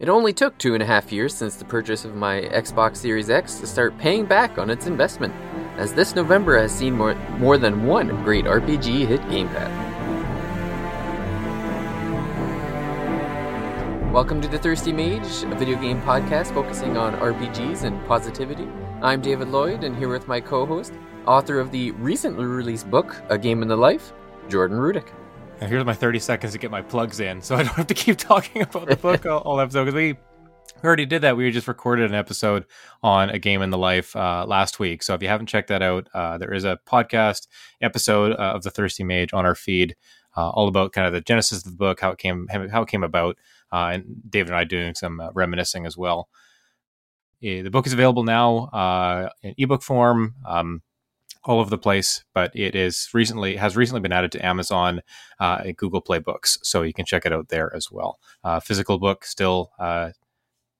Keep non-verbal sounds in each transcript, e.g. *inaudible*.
It only took two and a half years since the purchase of my Xbox Series X to start paying back on its investment, as this November has seen more, more than one great RPG hit Game Pass. Welcome to The Thirsty Mage, a video game podcast focusing on RPGs and positivity. I'm David Lloyd, and here with my co host, author of the recently released book, A Game in the Life, Jordan Rudick. Now here's my 30 seconds to get my plugs in, so *laughs* I don't have to keep talking about the book all, all episode because we already did that. We just recorded an episode on a game in the life uh, last week. So if you haven't checked that out, uh, there is a podcast episode uh, of the Thirsty Mage on our feed, uh, all about kind of the genesis of the book, how it came, how it came about, uh, and David and I doing some uh, reminiscing as well. The book is available now in ebook form. Um, all over the place, but it is recently has recently been added to Amazon uh, and Google Play Books, so you can check it out there as well. Uh, physical book still uh,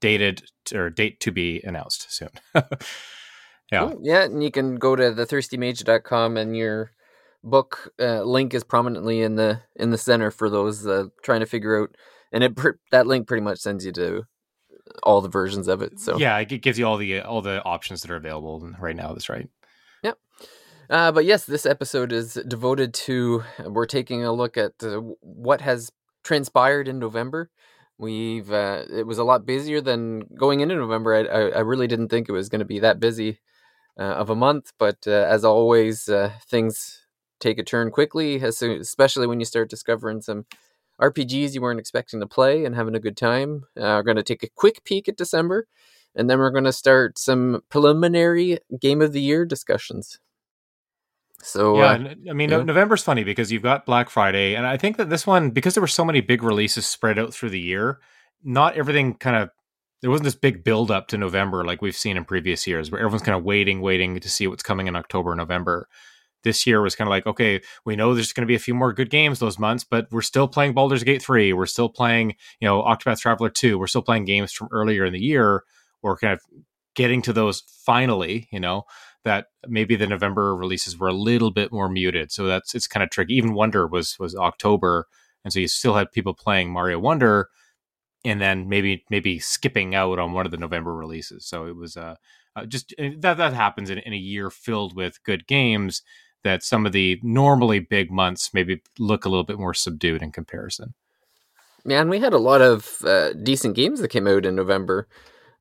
dated or date to be announced soon. *laughs* yeah, cool. yeah, and you can go to thethirstymage.com and your book uh, link is prominently in the in the center for those uh, trying to figure out, and it that link pretty much sends you to all the versions of it. So yeah, it gives you all the all the options that are available right now. That's right. Uh, but yes, this episode is devoted to. We're taking a look at uh, what has transpired in November. We've uh, it was a lot busier than going into November. I, I, really didn't think it was going to be that busy uh, of a month, but uh, as always, uh, things take a turn quickly, especially when you start discovering some RPGs you weren't expecting to play and having a good time. we're going to take a quick peek at December, and then we're going to start some preliminary Game of the Year discussions. So yeah, uh, I mean, yeah. November's funny because you've got Black Friday, and I think that this one, because there were so many big releases spread out through the year, not everything kind of there wasn't this big build up to November like we've seen in previous years, where everyone's kind of waiting, waiting to see what's coming in October, November. This year was kind of like, okay, we know there's going to be a few more good games those months, but we're still playing Baldur's Gate 3. We're still playing, you know, Octopath Traveler 2. We're still playing games from earlier in the year. Or kind of getting to those finally, you know that maybe the November releases were a little bit more muted. So that's it's kind of tricky. Even Wonder was was October, and so you still had people playing Mario Wonder, and then maybe maybe skipping out on one of the November releases. So it was uh, uh just uh, that that happens in, in a year filled with good games. That some of the normally big months maybe look a little bit more subdued in comparison. Man, we had a lot of uh, decent games that came out in November.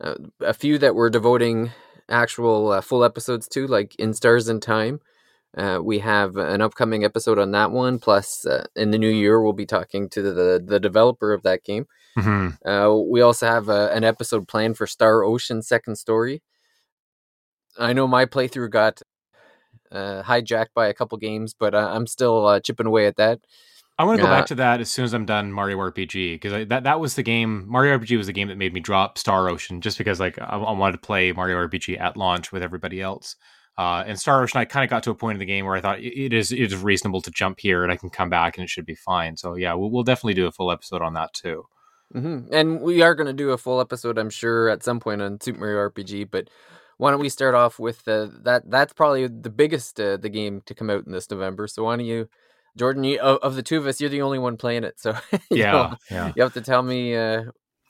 Uh, a few that were devoting actual uh, full episodes too, like in Stars and Time. Uh, we have an upcoming episode on that one. Plus, uh, in the new year, we'll be talking to the the developer of that game. Mm-hmm. Uh, we also have uh, an episode planned for Star Ocean Second Story. I know my playthrough got uh, hijacked by a couple games, but I'm still chipping away at that. I want to go back to that as soon as I'm done Mario RPG because that that was the game. Mario RPG was the game that made me drop Star Ocean just because like I, I wanted to play Mario RPG at launch with everybody else. Uh, and Star Ocean, I kind of got to a point in the game where I thought it is it is reasonable to jump here and I can come back and it should be fine. So yeah, we'll, we'll definitely do a full episode on that too. Mm-hmm. And we are going to do a full episode, I'm sure, at some point on Super Mario RPG. But why don't we start off with uh, that? That's probably the biggest uh, the game to come out in this November. So why don't you Jordan, you, of the two of us, you're the only one playing it, so *laughs* yeah, know, yeah, you have to tell me uh,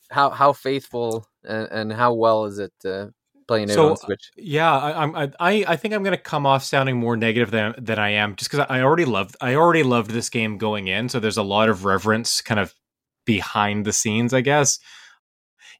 how how faithful and, and, how well is it uh, playing it so, on Switch? Yeah, I, I I think I'm going to come off sounding more negative than than I am, just because I already loved I already loved this game going in, so there's a lot of reverence kind of behind the scenes, I guess.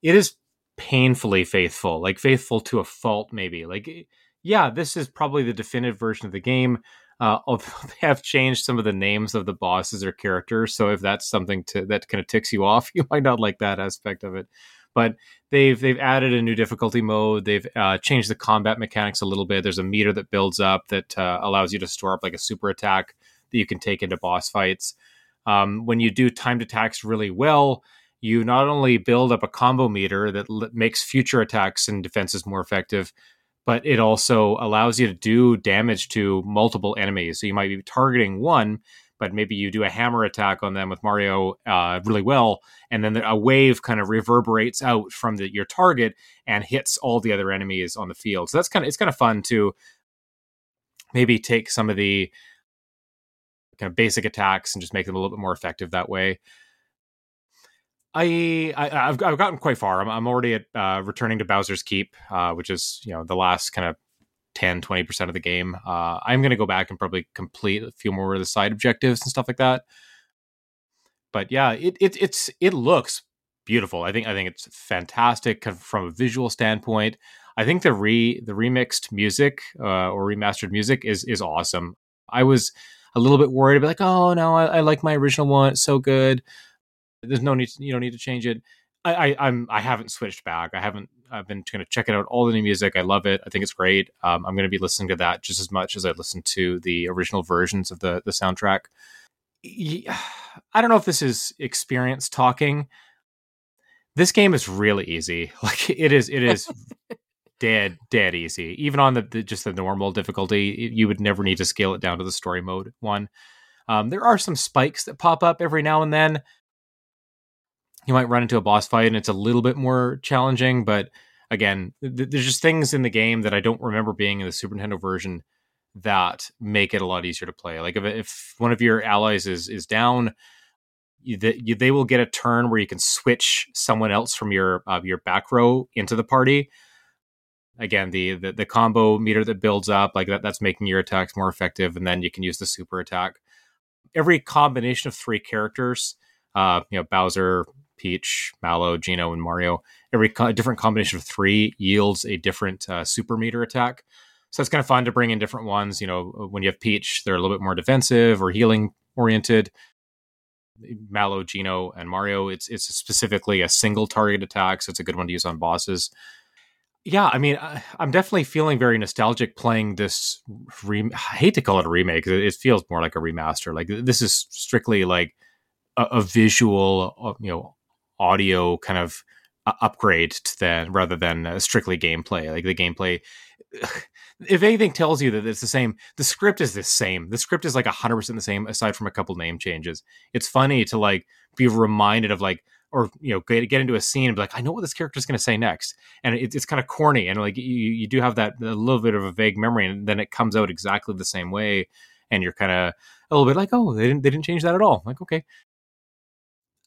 It is painfully faithful, like faithful to a fault, maybe. Like, yeah, this is probably the definitive version of the game uh, *laughs* they have changed some of the names of the bosses or characters, so if that's something to that kind of ticks you off, *laughs* you might not like that aspect of it. But they've they've added a new difficulty mode. They've uh, changed the combat mechanics a little bit. There's a meter that builds up that uh, allows you to store up like a super attack that you can take into boss fights. Um, when you do timed attacks really well, you not only build up a combo meter that l- makes future attacks and defenses more effective, but it also allows you to do damage to multiple enemies. So you might be targeting one, but maybe you do a hammer attack on them with Mario uh, really well, and then a wave kind of reverberates out from the, your target and hits all the other enemies on the field. So that's kind of it's kind of fun to maybe take some of the kind of basic attacks and just make them a little bit more effective that way. I, I have I've gotten quite far. I'm, I'm already at uh, returning to Bowser's Keep, uh, which is you know the last kind of 10 20% of the game. Uh, I'm going to go back and probably complete a few more of the side objectives and stuff like that. But yeah, it, it it's it looks beautiful. I think I think it's fantastic from a visual standpoint. I think the re the remixed music uh, or remastered music is is awesome. I was a little bit worried, about like, oh no, I, I like my original one. It's so good. There's no need. To, you don't need to change it. I, I I'm I haven't switched back. I haven't. I've been kind of checking out all the new music. I love it. I think it's great. Um, I'm going to be listening to that just as much as I listen to the original versions of the the soundtrack. *sighs* I don't know if this is experience talking. This game is really easy. *laughs* Like it is. It is dead dead easy. Even on the, the, just the normal difficulty, you would never need to scale it down to the story mode one. Um, there are some spikes that pop up every now and then you might run into a boss fight and it's a little bit more challenging. But again, th- there's just things in the game that I don't remember being in the Super Nintendo version that make it a lot easier to play. Like if, if one of your allies is is down, you, the, you, they will get a turn where you can switch someone else from your uh, your back row into the party. Again, the, the the combo meter that builds up like that that's making your attacks more effective, and then you can use the super attack. Every combination of three characters, uh, you know Bowser, Peach, Mallow, Geno, and Mario. Every co- different combination of three yields a different uh, super meter attack. So it's kind of fun to bring in different ones. You know, when you have Peach, they're a little bit more defensive or healing oriented. Mallow, Geno, and Mario, it's it's specifically a single target attack, so it's a good one to use on bosses. Yeah, I mean, I, am definitely feeling very nostalgic playing this. Re- I hate to call it a remake; it feels more like a remaster. Like this is strictly like a, a visual, uh, you know, audio kind of uh, upgrade to that rather than uh, strictly gameplay. Like the gameplay, *sighs* if anything tells you that it's the same, the script is the same. The script is like hundred percent the same, aside from a couple name changes. It's funny to like be reminded of like or you know get, get into a scene and be like i know what this character is going to say next and it, it's kind of corny and like you, you do have that a little bit of a vague memory and then it comes out exactly the same way and you're kind of a little bit like oh they didn't they didn't change that at all like okay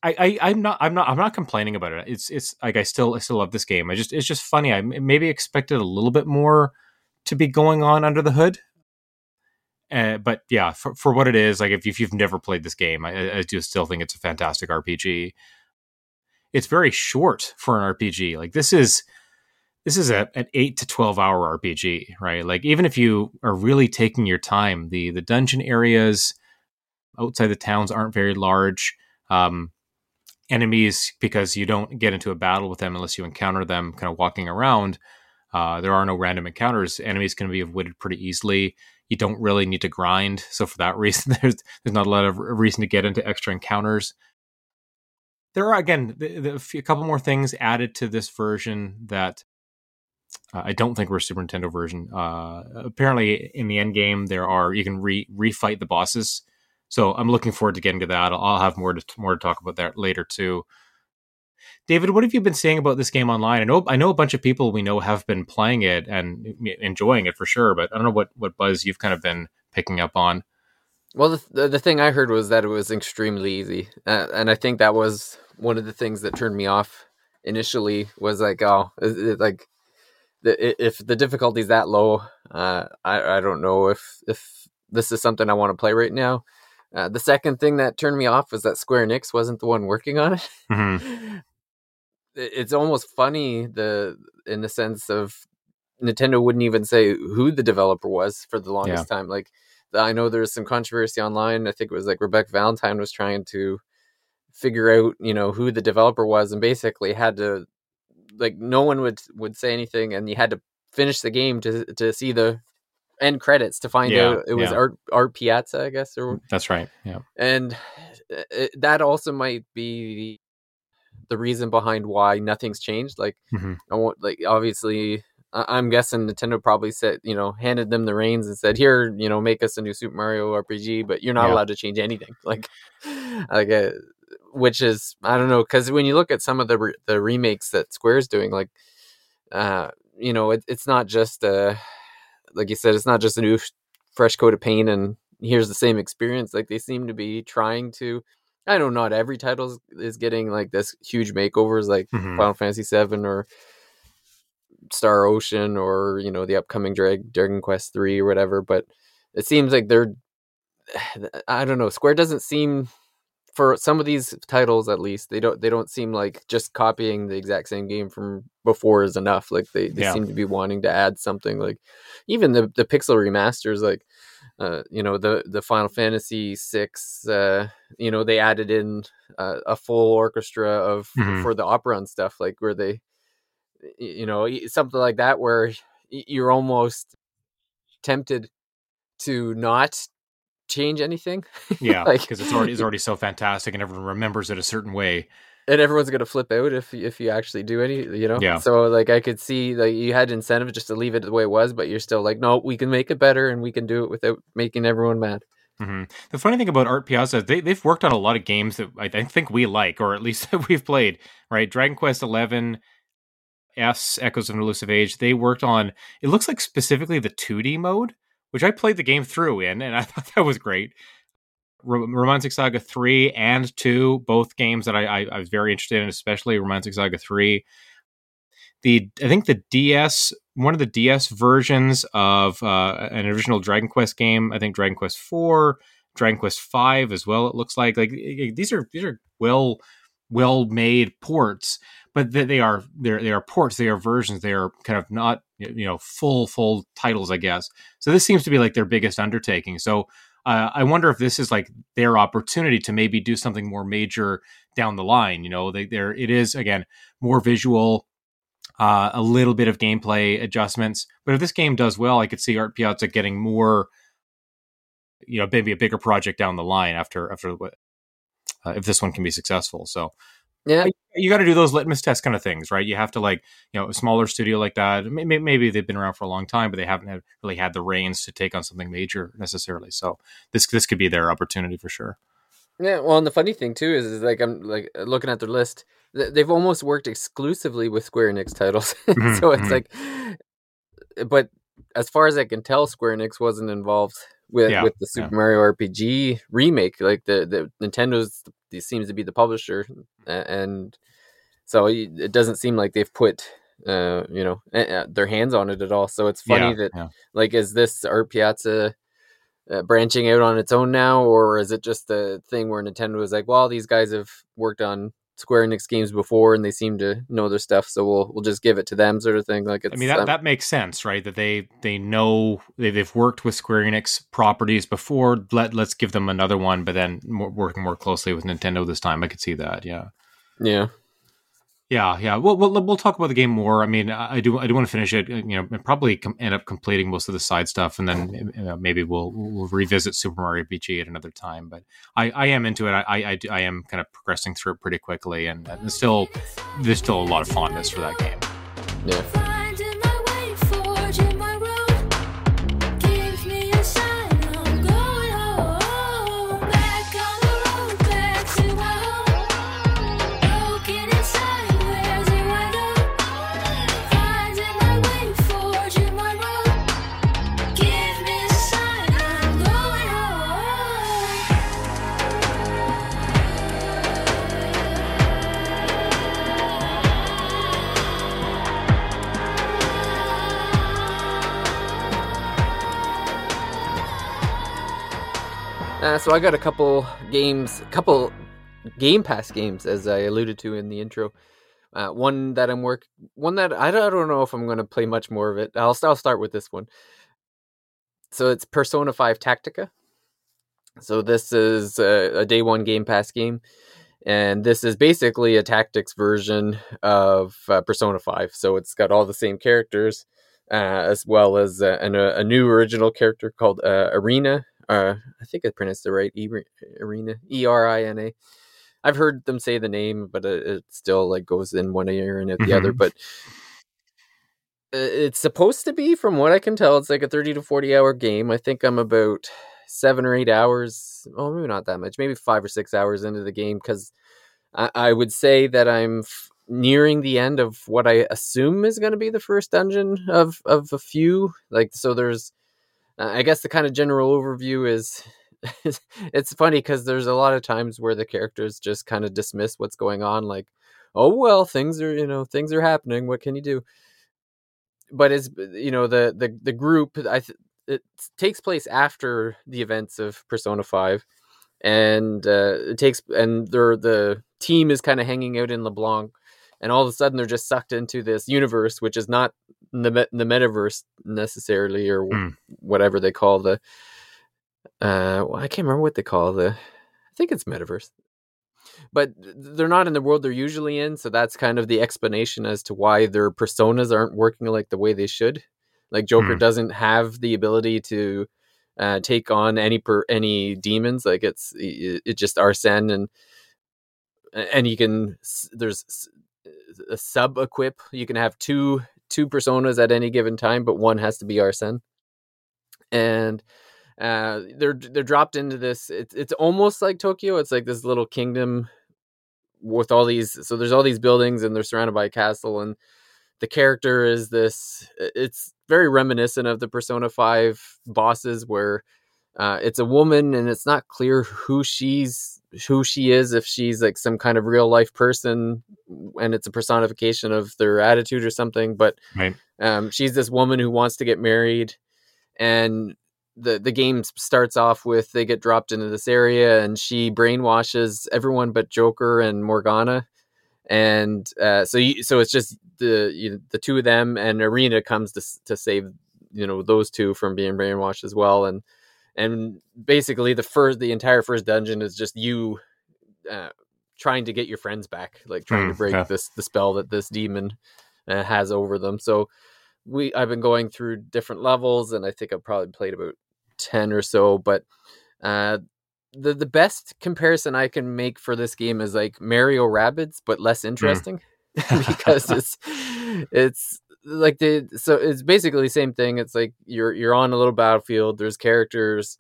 I, I am not I'm not I'm not complaining about it. It's it's like I still I still love this game. I just it's just funny. I maybe expected a little bit more to be going on under the hood. Uh, but yeah, for, for what it is, like if, if you've never played this game, I, I do still think it's a fantastic RPG. It's very short for an RPG. Like this is this is a, an eight to twelve hour RPG, right? Like even if you are really taking your time, the the dungeon areas outside the towns aren't very large. Um, enemies because you don't get into a battle with them unless you encounter them kind of walking around. Uh, there are no random encounters. Enemies can be avoided pretty easily. You don't really need to grind, so for that *laughs* reason, there's there's not a lot of reason to get into extra encounters. There are again the, the, a couple more things added to this version that uh, I don't think were Super Nintendo version. Uh, apparently, in the end game, there are you can re refight the bosses so I'm looking forward to getting to that. I'll, I'll have more to more to talk about that later too. David, what have you been saying about this game online? I know I know a bunch of people we know have been playing it and enjoying it for sure, but I don't know what what buzz you've kind of been picking up on. Well, the the, thing I heard was that it was extremely easy, uh, and I think that was one of the things that turned me off initially. Was like, oh, it, like if the difficulty is that low, uh, I I don't know if if this is something I want to play right now. Uh, the second thing that turned me off was that Square Enix wasn't the one working on it. Mm-hmm. *laughs* it's almost funny the in the sense of Nintendo wouldn't even say who the developer was for the longest yeah. time. Like I know there's some controversy online. I think it was like Rebekah Valentine was trying to figure out, you know, who the developer was and basically had to like no one would would say anything and you had to finish the game to to see the end credits to find yeah, out it was yeah. Art ArtePiazza, I guess. Or that's right. Yeah, and it, that also might be the reason behind why nothing's changed. Like, mm-hmm. I want like obviously. I'm guessing Nintendo probably said, you know, handed them the reins and said, "Here, you know, make us a new Super Mario RPG, but you're not yeah. allowed to change anything." *laughs* Like, like, uh, which is I don't know, because when you look at some of the re- the remakes that Square's doing, like, uh, you know, it, it's not just uh like you said, it's not just a new fresh coat of paint and here's the same experience. Like they seem to be trying to I know not every title is getting like this huge makeovers like Mhm. Final Fantasy VII or Star Ocean or you know the upcoming Drag Dragon Quest three or whatever. But it seems like they're *sighs* I don't know. Square doesn't seem for some of these titles at least they don't they don't seem like just copying the exact same game from before is enough. Like they, they Yeah. seem to be wanting to add something. Like even the the pixel remasters like. Uh, you know the the Final Fantasy six. Uh, you know they added in uh, a full orchestra of Mhm. for the opera and stuff like where they you know something like that where you're almost tempted to not change anything *laughs* Yeah, Like- because it's already it's *laughs* already so fantastic, and everyone remembers it a certain way. and everyone's gonna flip out if if you actually do any you know Yeah. so like i could see like you had incentive just to leave it the way it was but you're still like no we can make it better and we can do it without making everyone mad hmm The funny thing about ArtePiazza, is they they've worked on a lot of games that I, I think we like, or at least *laughs* that we've played. Right, Dragon Quest Eleven, S Echoes of an Elusive Age. They worked on. It looks like specifically the 2D mode, which I played the game through in, and I *laughs* thought that was great. Ro- Romancing SaGa 3 and 2, both games that I, I, I was very interested in, especially Romancing SaGa 3. The I think the DS, one of the DS versions of uh, an original Dragon Quest game, I think Dragon Quest 4, Dragon Quest 5 as well, it looks like. Like these are these are well well made ports, but they, they are they are ports, they are versions, they are kind of not you know full full titles, I guess. So this seems to be like their biggest undertaking. So uh, I wonder if this is like their opportunity to maybe do something more major down the line. You know, they there it is again more visual, uh, a little bit of gameplay adjustments. But if this game does well, I could see ArtePiazza getting more, you know, maybe a bigger project down the line after after uh, if this one can be successful. So yeah you got to do those litmus test kind of things, right? You have to like, you know, a smaller studio like that. may- may- Maybe they've been around for a long time, but they haven't had, really had the reins to take on something major necessarily. So this this could be their opportunity for sure. Yeah, well, and the funny thing too is, is like I'm like looking at their list. They've almost worked exclusively with Square Enix titles, *laughs* Mhm, so it's mhm. like. But as far as I can tell, Square Enix wasn't involved with Yeah, with the Super yeah. Mario RPG remake. Like the the Nintendo's it seems to be the publisher, and so it doesn't seem like they've put uh you know their hands on it at all. So it's funny yeah, that yeah. like is this ArtePiazza uh, branching out on its own now or is it just a thing where nintendo is like well these guys have worked on square enix games before and they seem to know their stuff so we'll we'll just give it to them sort of thing like it's I mean that, um, that makes sense, right? That they they know they, they've worked with Square Enix properties before. Let let's give them another one, but then more, working more closely with Nintendo this time. I could see that. Yeah. yeah Yeah, yeah. We'll, we'll we'll talk about the game more. I mean, I do I do want to finish it. You know, and probably com- end up completing most of the side stuff, and then uh, maybe we'll we'll revisit Super Mario RPG at another time. But I, I am into it. I, I I am kind of progressing through it pretty quickly, and there's still there's still a lot of fondness for that game. yeah uh, so i got a couple games a couple game pass games as i alluded to in the intro. Uh, one that i'm work one that i don't, I don't know if i'm going to play much more of it. I'll, I'll start with this one. So it's persona 5 tactica. So this is a, a day one game pass game and this is basically a tactics version of uh, persona 5 so it's got all the same characters uh, as well as an, a, a new original character called uh, Erina uh, i think i pronounced it right E- Erina e-r-i-n-a i've heard them say the name but it, it still like goes in one ear and out the other Mhm. but it's supposed to be from what i can tell it's like a 30 to 40 hour game i think i'm about seven or eight hours oh maybe not that much maybe five or six hours into the game because I, I would say that i'm f- nearing the end of what i assume is going to be the first dungeon of of a few like so there's uh, i guess the kind of general overview is *laughs* it's funny because there's a lot of times where the characters just kind of dismiss what's going on, like, "Oh well, things are you know things are happening. What can you do?" But it's you know the the the group. I th- it takes place after the events of Persona Five, and uh, it takes and they're the team is kind of hanging out in LeBlanc, and all of a sudden they're just sucked into this universe, which is not the the metaverse necessarily, or Hmm. whatever they call the. Uh, well, I can't remember what they call the. I think it's metaverse, but they're not in the world they're usually in, so that's kind of the explanation as to why their personas aren't working like the way they should. Like Joker Hmm. doesn't have the ability to uh, take on any per any demons. Like it's it, it just Arsene and and you can there's a sub equip. You can have two two personas at any given time, but one has to be Arsene. And uh, they're they're dropped into this. It's it's almost like Tokyo. It's like this little kingdom with all these. So there's all these buildings, and they're surrounded by a castle. And the character is this. It's very reminiscent of the Persona Five bosses, where uh, it's a woman, and it's not clear who she's who she is. If she's like some kind of real life person, and it's a personification of their attitude or something. But Right. um, she's this woman who wants to get married, and the the game starts off with they get dropped into this area, and she brainwashes everyone but Joker and Morgana, and uh, so you, so it's just the you, the two of them, and Erina comes to to save you know those two from being brainwashed as well, and and basically the first the entire first dungeon is just you. Uh, trying to get your friends back like trying to Hmm, break okay. this the spell that this demon uh, has over them so we I've been going through different levels, and I think I've probably played about ten or so. But uh, the the best comparison I can make for this game is like Mario Rabbids, but less interesting *laughs* *laughs* because it's it's like the so it's basically the same thing. It's like you're you're on a little battlefield. There's characters.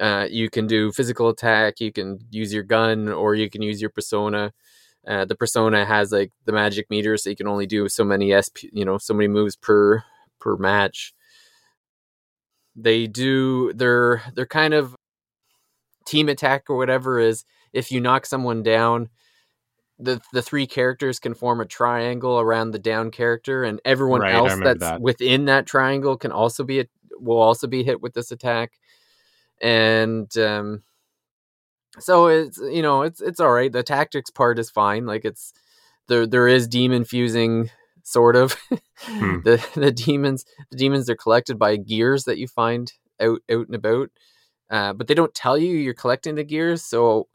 Uh, you can do physical attack. You can use your gun, or you can use your persona. Uh, the persona has like the magic meter, so you can only do so many SP, you know, so many moves per per match. They do they're they're kind of team attack or whatever is if you knock someone down, the the three characters can form a triangle around the down character, and everyone Right, else that's that. within that triangle can also be will also be hit with this attack. And um, so it's you know it's it's all right. The tactics part is fine. Like it's there there is demon fusing sort of. Hmm. *laughs* the the demons the demons are collected by gears that you find out out and about. Uh, but they don't tell you you're collecting the gears, so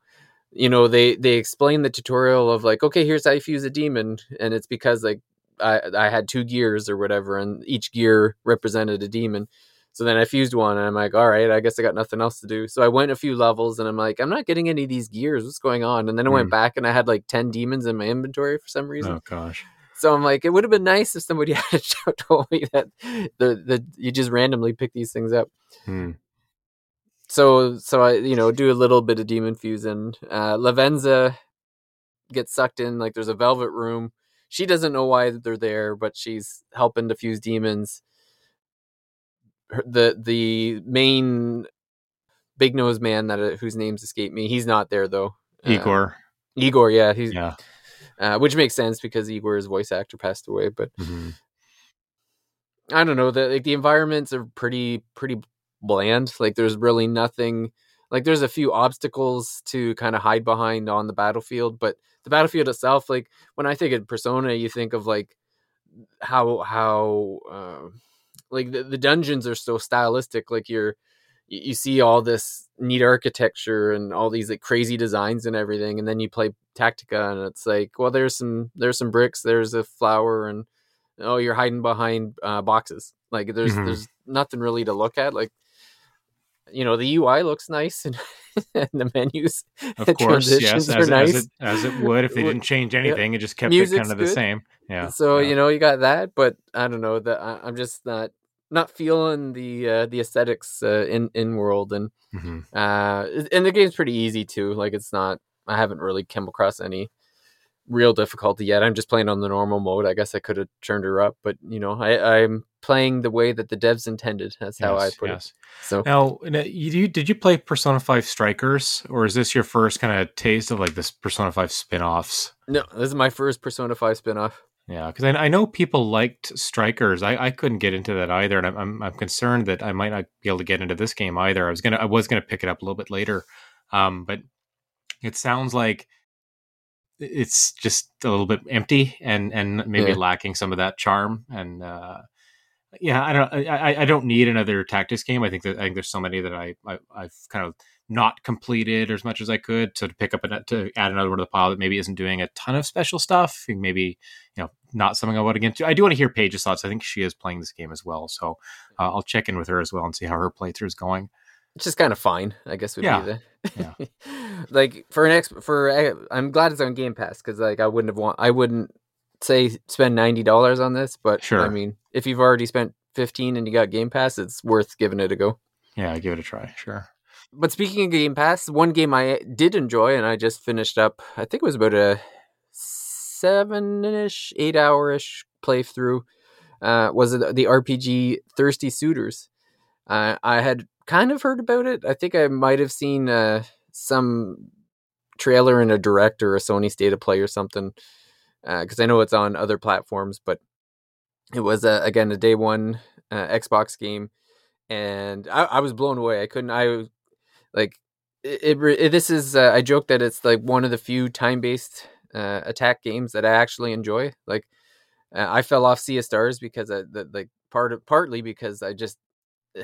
you know they they explain the tutorial of like okay here's how you fuse a demon and it's because like I I had two gears or whatever and each gear represented a demon. So then I fused one and I'm like, all right, I guess I got nothing else to do. So I went a few levels and I'm like, I'm not getting any of these gears. What's going on? And then I went Hmm. back and I had like 10 demons in my inventory for some reason. Oh gosh. So I'm like, it would have been nice if somebody *laughs* had told me that the, the you just randomly pick these things up. Hmm. So so I you know do a little bit of demon fusion. Uh, Lavenza gets sucked in like there's a velvet room. She doesn't know why they're there, but she's helping to fuse demons. The the main big nose man that uh, whose names escape me, he's not there though. Uh, Igor. Igor, yeah, he's Yeah. uh, which makes sense because Igor's voice actor passed away. But Mhm. I don't know. The like the environments are pretty pretty bland. Like there's really nothing. Like there's a few obstacles to kind of hide behind on the battlefield, but the battlefield itself, like when I think of Persona, you think of like how how uh, like the, the dungeons are so stylistic. Like you're you see all this neat architecture and all these like crazy designs and everything, and then you play Tactica, and it's like, well, there's some there's some bricks, there's a flower, and oh, you're hiding behind uh, boxes. Like there's Mhm. there's nothing really to look at. Like you know, the UI looks nice *laughs* and, and the menus, Of the course, yes, as, as nice. it as it would if they didn't change anything. It just kept it kind of the same. Yeah. so yeah. you know you got that, but I don't know that I- I'm just not not feeling the uh, the aesthetics uh, in in world and Mhm. uh and the game's pretty easy too. Like it's not. I haven't really come across any real difficulty yet. I'm just playing on the normal mode. I guess I could have turned her up, but you know, I, I'm playing the way that the devs intended. That's how I Yes, put yes. it. So Now, you, did you play Persona 5 Strikers, or is this your first kind of taste of like this Persona 5 spin offs? no, this is my first Persona Five spinoff. Yeah, because I, I know people liked Strikers. I, I couldn't get into that either, and I'm, I'm I'm concerned that I might not be able to get into this game either. I was gonna I was gonna pick it up a little bit later, um, but it sounds like it's just a little bit empty and and maybe Yeah. lacking some of that charm. And uh, yeah, I don't I, I- I don't need another tactics game. I think that I think there's so many that I, I I've kind of not completed as much as I could. So to pick up a, to add another one to the pile that maybe isn't doing a ton of special stuff, maybe not something I want to get into. I do want to hear Paige's thoughts. I think she is playing this game as well, so uh, I'll check in with her as well and see how her playthrough is going. Which is kind of fine, I guess would Yeah, be the yeah. *laughs* like for an ex for uh, I'm glad it's on Game Pass because like I wouldn't have want I wouldn't say spend ninety dollars on this, but sure. I mean if you've already spent fifteen and you got Game Pass, it's worth giving it a go. Yeah, give it a try. Sure. But speaking of Game Pass, one game I did enjoy and I just finished up. I think it was about a seven-ish, eight-hour-ish playthrough. Uh, was the RPG Thirsty Suitors? Uh, I had kind of heard about it. I think I might have seen uh, some trailer in a direct or a Sony State of Play or something. Because I know it's on other platforms, but it was uh, again a day one uh, Xbox game, and I, I was blown away. I couldn't. I like it. it, this is. Uh, I joke that it's like one of the few time based uh, attack games that I actually enjoy. Like uh, I fell off Sea of Stars because I the, like part of partly because I just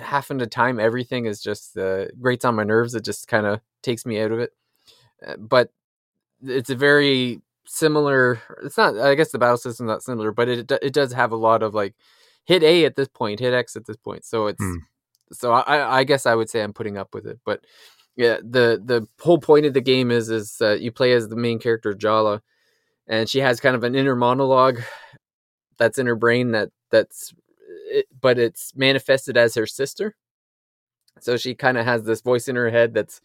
having to time everything is just uh, grates on my nerves. It just kind of takes me out of it. Uh, but it's a very similar. It's not. I guess the battle system's not similar, but it it does have a lot of like hit A at this point, hit X at this point. So it's Hmm. so I I guess I would say I'm putting up with it. But yeah, the the whole point of the game is is uh, you play as the main character Jala, and she has kind of an inner monologue that's in her brain that that's it, but it's manifested as her sister. So she kind of has this voice in her head that's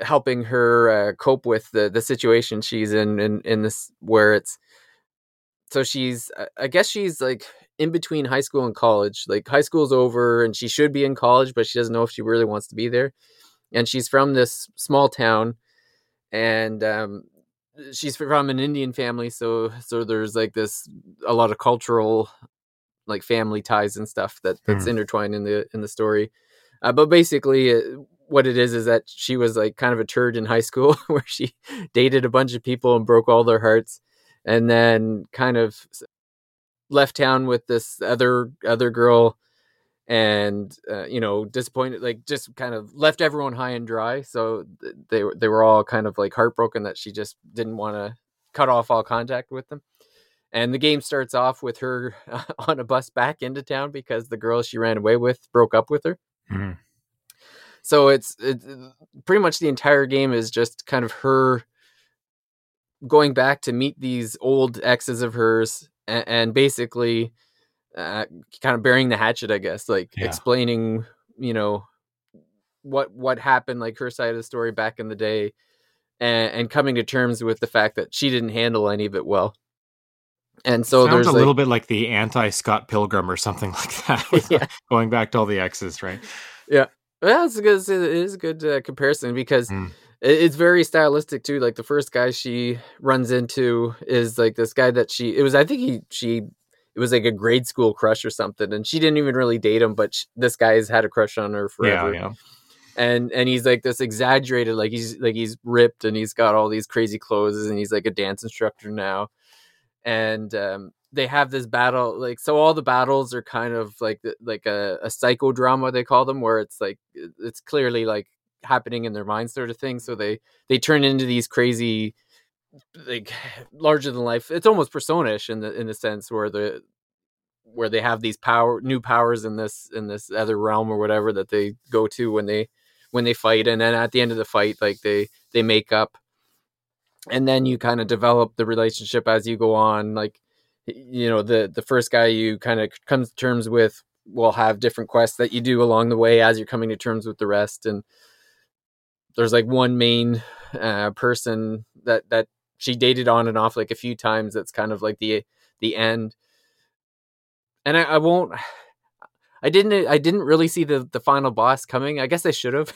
helping her uh, cope with the the situation she's in in in this where it's so she's I guess she's like in between high school and college. Like high school's over and she should be in college, but she doesn't know if she really wants to be there. And she's from this small town and um she's from an Indian family, so so there's like this a lot of cultural like family ties and stuff that that's Hmm. intertwined in the in the story. Uh, but basically, uh, what it is is that she was like kind of a turd in high school, *laughs* where she dated a bunch of people and broke all their hearts, and then kind of left town with this other other girl, and uh, you know disappointed, like just kind of left everyone high and dry. So th- they were they were all kind of like heartbroken that she just didn't want to cut off all contact with them. And the game starts off with her *laughs* on a bus back into town because the girl she ran away with broke up with her. Mhm. So it's, it's pretty much the entire game is just kind of her going back to meet these old exes of hers and, and basically uh, kind of burying the hatchet, I guess, like Yeah. explaining, you know, what what happened, like her side of the story back in the day, and, and coming to terms with the fact that she didn't handle any of it well. And so Sounds there's a like, little bit like the anti Scott Pilgrim or something *laughs* like that. *laughs* Yeah. *laughs* Going back to all the exes, right? Yeah, well, it's a good. It is a good uh, comparison because Mm. It, it's very stylistic too. Like the first guy she runs into is like this guy that she. It was I think he she. It was like a grade school crush or something, and she didn't even really date him, but sh- this guy has had a crush on her forever. Yeah, yeah. And and he's like this exaggerated, like he's like he's ripped and he's got all these crazy clothes and he's like a dance instructor now. And um, they have this battle, like so all the battles are kind of like the- like a, a psychodrama they call them, where it's like it's clearly like happening in their mind sort of thing. So they they turn into these crazy like *sighs* larger than life. It's almost persona-ish in the in the sense where the where they have these power new powers in this in this other realm or whatever that they go to when they when they fight and then at the end of the fight like they they make up and then you kind of develop the relationship as you go on like you know the the first guy you kind of come to terms with will have different quests that you do along the way as you're coming to terms with the rest and there's like one main uh, person that that she dated on and off like a few times that's kind of like the the end and I, I won't. I didn't. I didn't really see the the final boss coming. I guess I should have.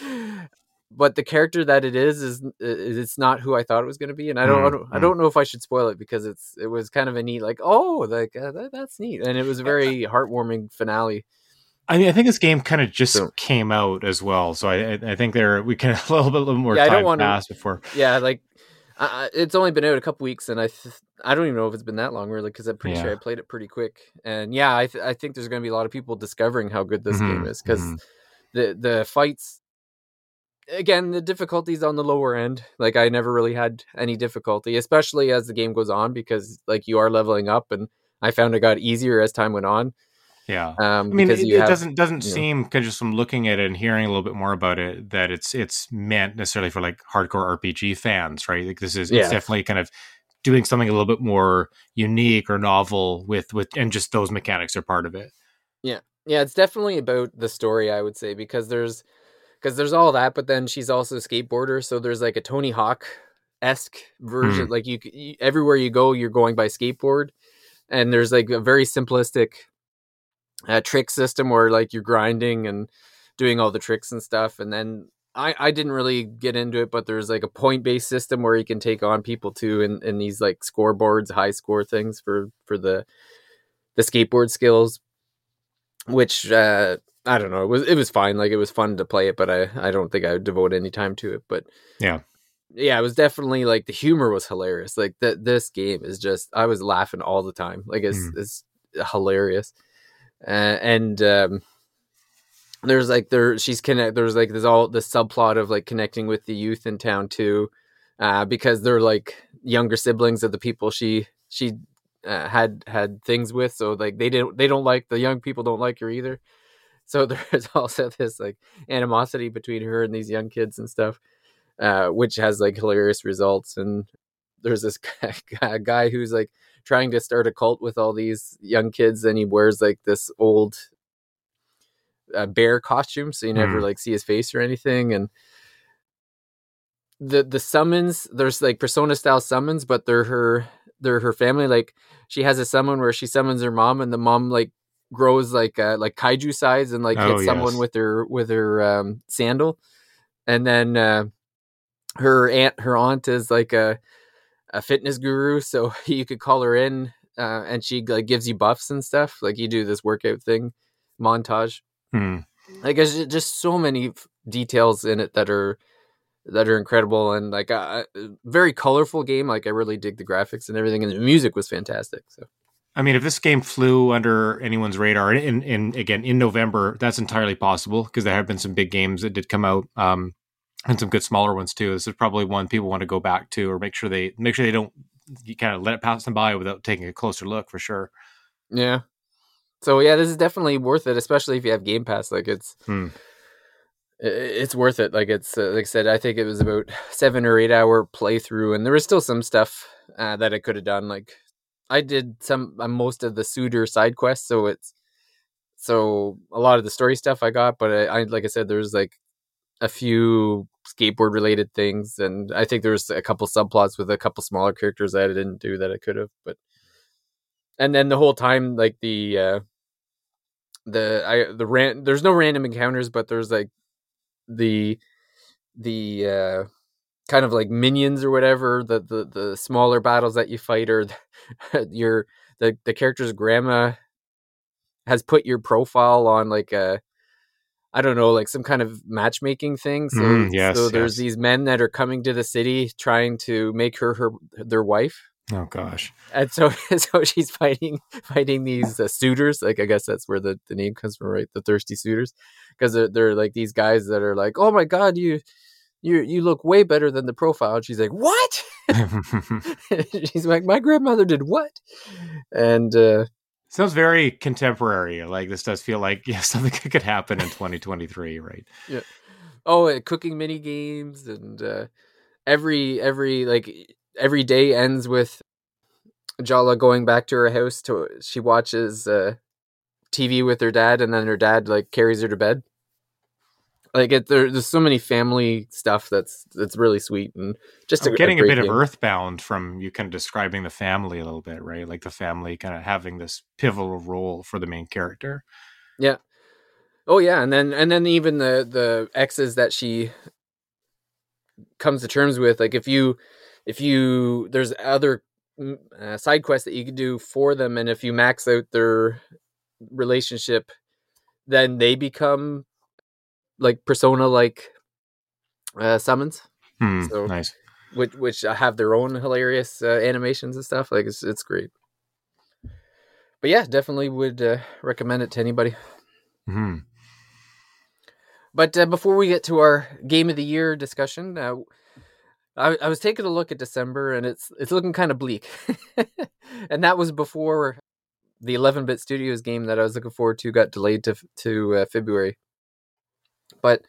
*laughs* but the character that it is is it's not who I thought it was going to be, and I don't. I don't- I Mm, don't know if I should spoil it because it's it was kind of a neat like oh like uh, that, that's neat, and it was a very heartwarming finale. I mean, I think this game kind of just So- came out as well, so I, I- think there we can *laughs* a little bit, little more Yeah, I don't time wanna- pass before. Yeah, like I, it's only been out a couple weeks, and I th- I don't even know if it's been that long really because I'm pretty sure I played it pretty quick. And yeah, I th- I think there's going to be a lot of people discovering how good this game Mhm, is because mhm. the the fights again the difficulties on the lower end. Like I never really had any difficulty, especially as the game goes on because like you are leveling up, and I found it got easier as time went on. Yeah. Um, I mean, it, you it have- doesn't doesn't you know. seem 'cause just from looking at it and hearing a little bit more about it that it's it's meant necessarily for like hardcore RPG fans, right? Like this is Yeah. it's definitely kind of doing something a little bit more unique or novel with with and just those mechanics are part of it. yeah yeah, it's definitely about the story i would say because there's because there's all that but then she's also a skateboarder so there's like a tony hawk esque version like you, you everywhere you go you're going by skateboard and there's like a very simplistic uh, trick system where like you're grinding and doing all the tricks and stuff and then I, I didn't really get into it, but there's like a point based system where you can take on people too, and, and these like scoreboards, high score things for for the the skateboard skills which uh I don't know. It was it was fine. Like it was fun to play it, but I I don't think I would devote any time to it. But Yeah. yeah, it was definitely like the humor was hilarious. Like that this game is just I was laughing all the time. Like it's Mm. it's hilarious, uh, and um, there's like there she's connect. There's like there's all the subplot of like connecting with the youth in town too, uh, because they're like younger siblings of the people she she uh, had had things with. So like they didn't they don't like the young people don't like her either. So *laughs* there's also this like animosity between her and these young kids and stuff, uh, which has like hilarious results. And there's this *laughs* guy, who's like trying to start a cult with all these young kids, and he wears like this old uh, bear costume, so you never Hmm. like see his face or anything. And the the summons, there's like persona style summons, but they're her they're her family. Like she has a summon where she summons her mom, and the mom like grows like uh, like kaiju size and like Oh, hits someone with her with her um, sandal, and then uh, her aunt her aunt is like a a fitness guru, so *laughs* you could call her in, uh, and she like gives you buffs and stuff. Like you do this workout thing montage. Hmm. Like there's just so many f- details in it that are that are incredible and like a uh, very colorful game. Like I really dig the graphics and everything, and the music was fantastic. So I mean, if this game flew under anyone's radar, in, in again in November, that's entirely possible because there have been some big games that did come out, um, and some good smaller ones too. This is probably one people want to go back to or make sure they make sure they don't you kind of let it pass them by without taking a closer look for sure. yeah, so yeah, this is definitely worth it, especially if you have Game Pass. Like it's Hmm. it's worth it. Like it's uh, like I said, I think it was about seven or eight hour playthrough, and there was still some stuff uh, that I could have done. Like I did some uh, most of the suitor side quests, so it's so a lot of the story stuff I got, but I, I like I said, there's like a few skateboard related things, and I think there's a couple subplots with a couple smaller characters that I didn't do that I could have, but and then the whole time like the uh the I the ran there's no random encounters, but there's like the the uh kind of like minions or whatever the the, the smaller battles that you fight or *laughs* your the the character's grandma has put your profile on like a I don't know, like some kind of matchmaking thing. So, Mm, yes, so there's yes. these men that are coming to the city trying to make her her their wife, Oh gosh, and so *laughs* so she's fighting fighting these uh, suitors. Like I guess that's where the, the name comes from, right? The thirsty suitors, because they're, they're like these guys that are like, oh my god, you you you look way better than the profile. And she's like, what? *laughs* *laughs* she's like, my grandmother did what? And uh, sounds very contemporary. Like this does feel like *laughs* yeah something could happen in 2023, right? Yeah. Oh, cooking mini games, and uh, every every like every day ends with Jala going back to her house to she watches uh, TV with her dad, and then her dad like carries her to bed. Like it, there, there's so many family stuff that's that's really sweet and just I'm getting a, great bit of. Earthbound from you kind of describing the family a little bit, right? Like the family kind of having this pivotal role for the main character. Yeah. Oh yeah, and then and then even the the exes that she comes to terms with, like if you if you there's other mm, uh, side quests that you can do for them, and if you max out their relationship, then they become like persona like uh, summons, Hmm, So- nice. which which have their own hilarious uh, animations and stuff. Like it's it's great. But yeah, definitely would uh, recommend it to anybody. hmm But uh, before we get to our game of the year discussion, uh, I, I was taking a look at December, and it's it's looking kind of bleak. *laughs* and that was before the 11-bit Studios game that I was looking forward to got delayed to to uh, February. But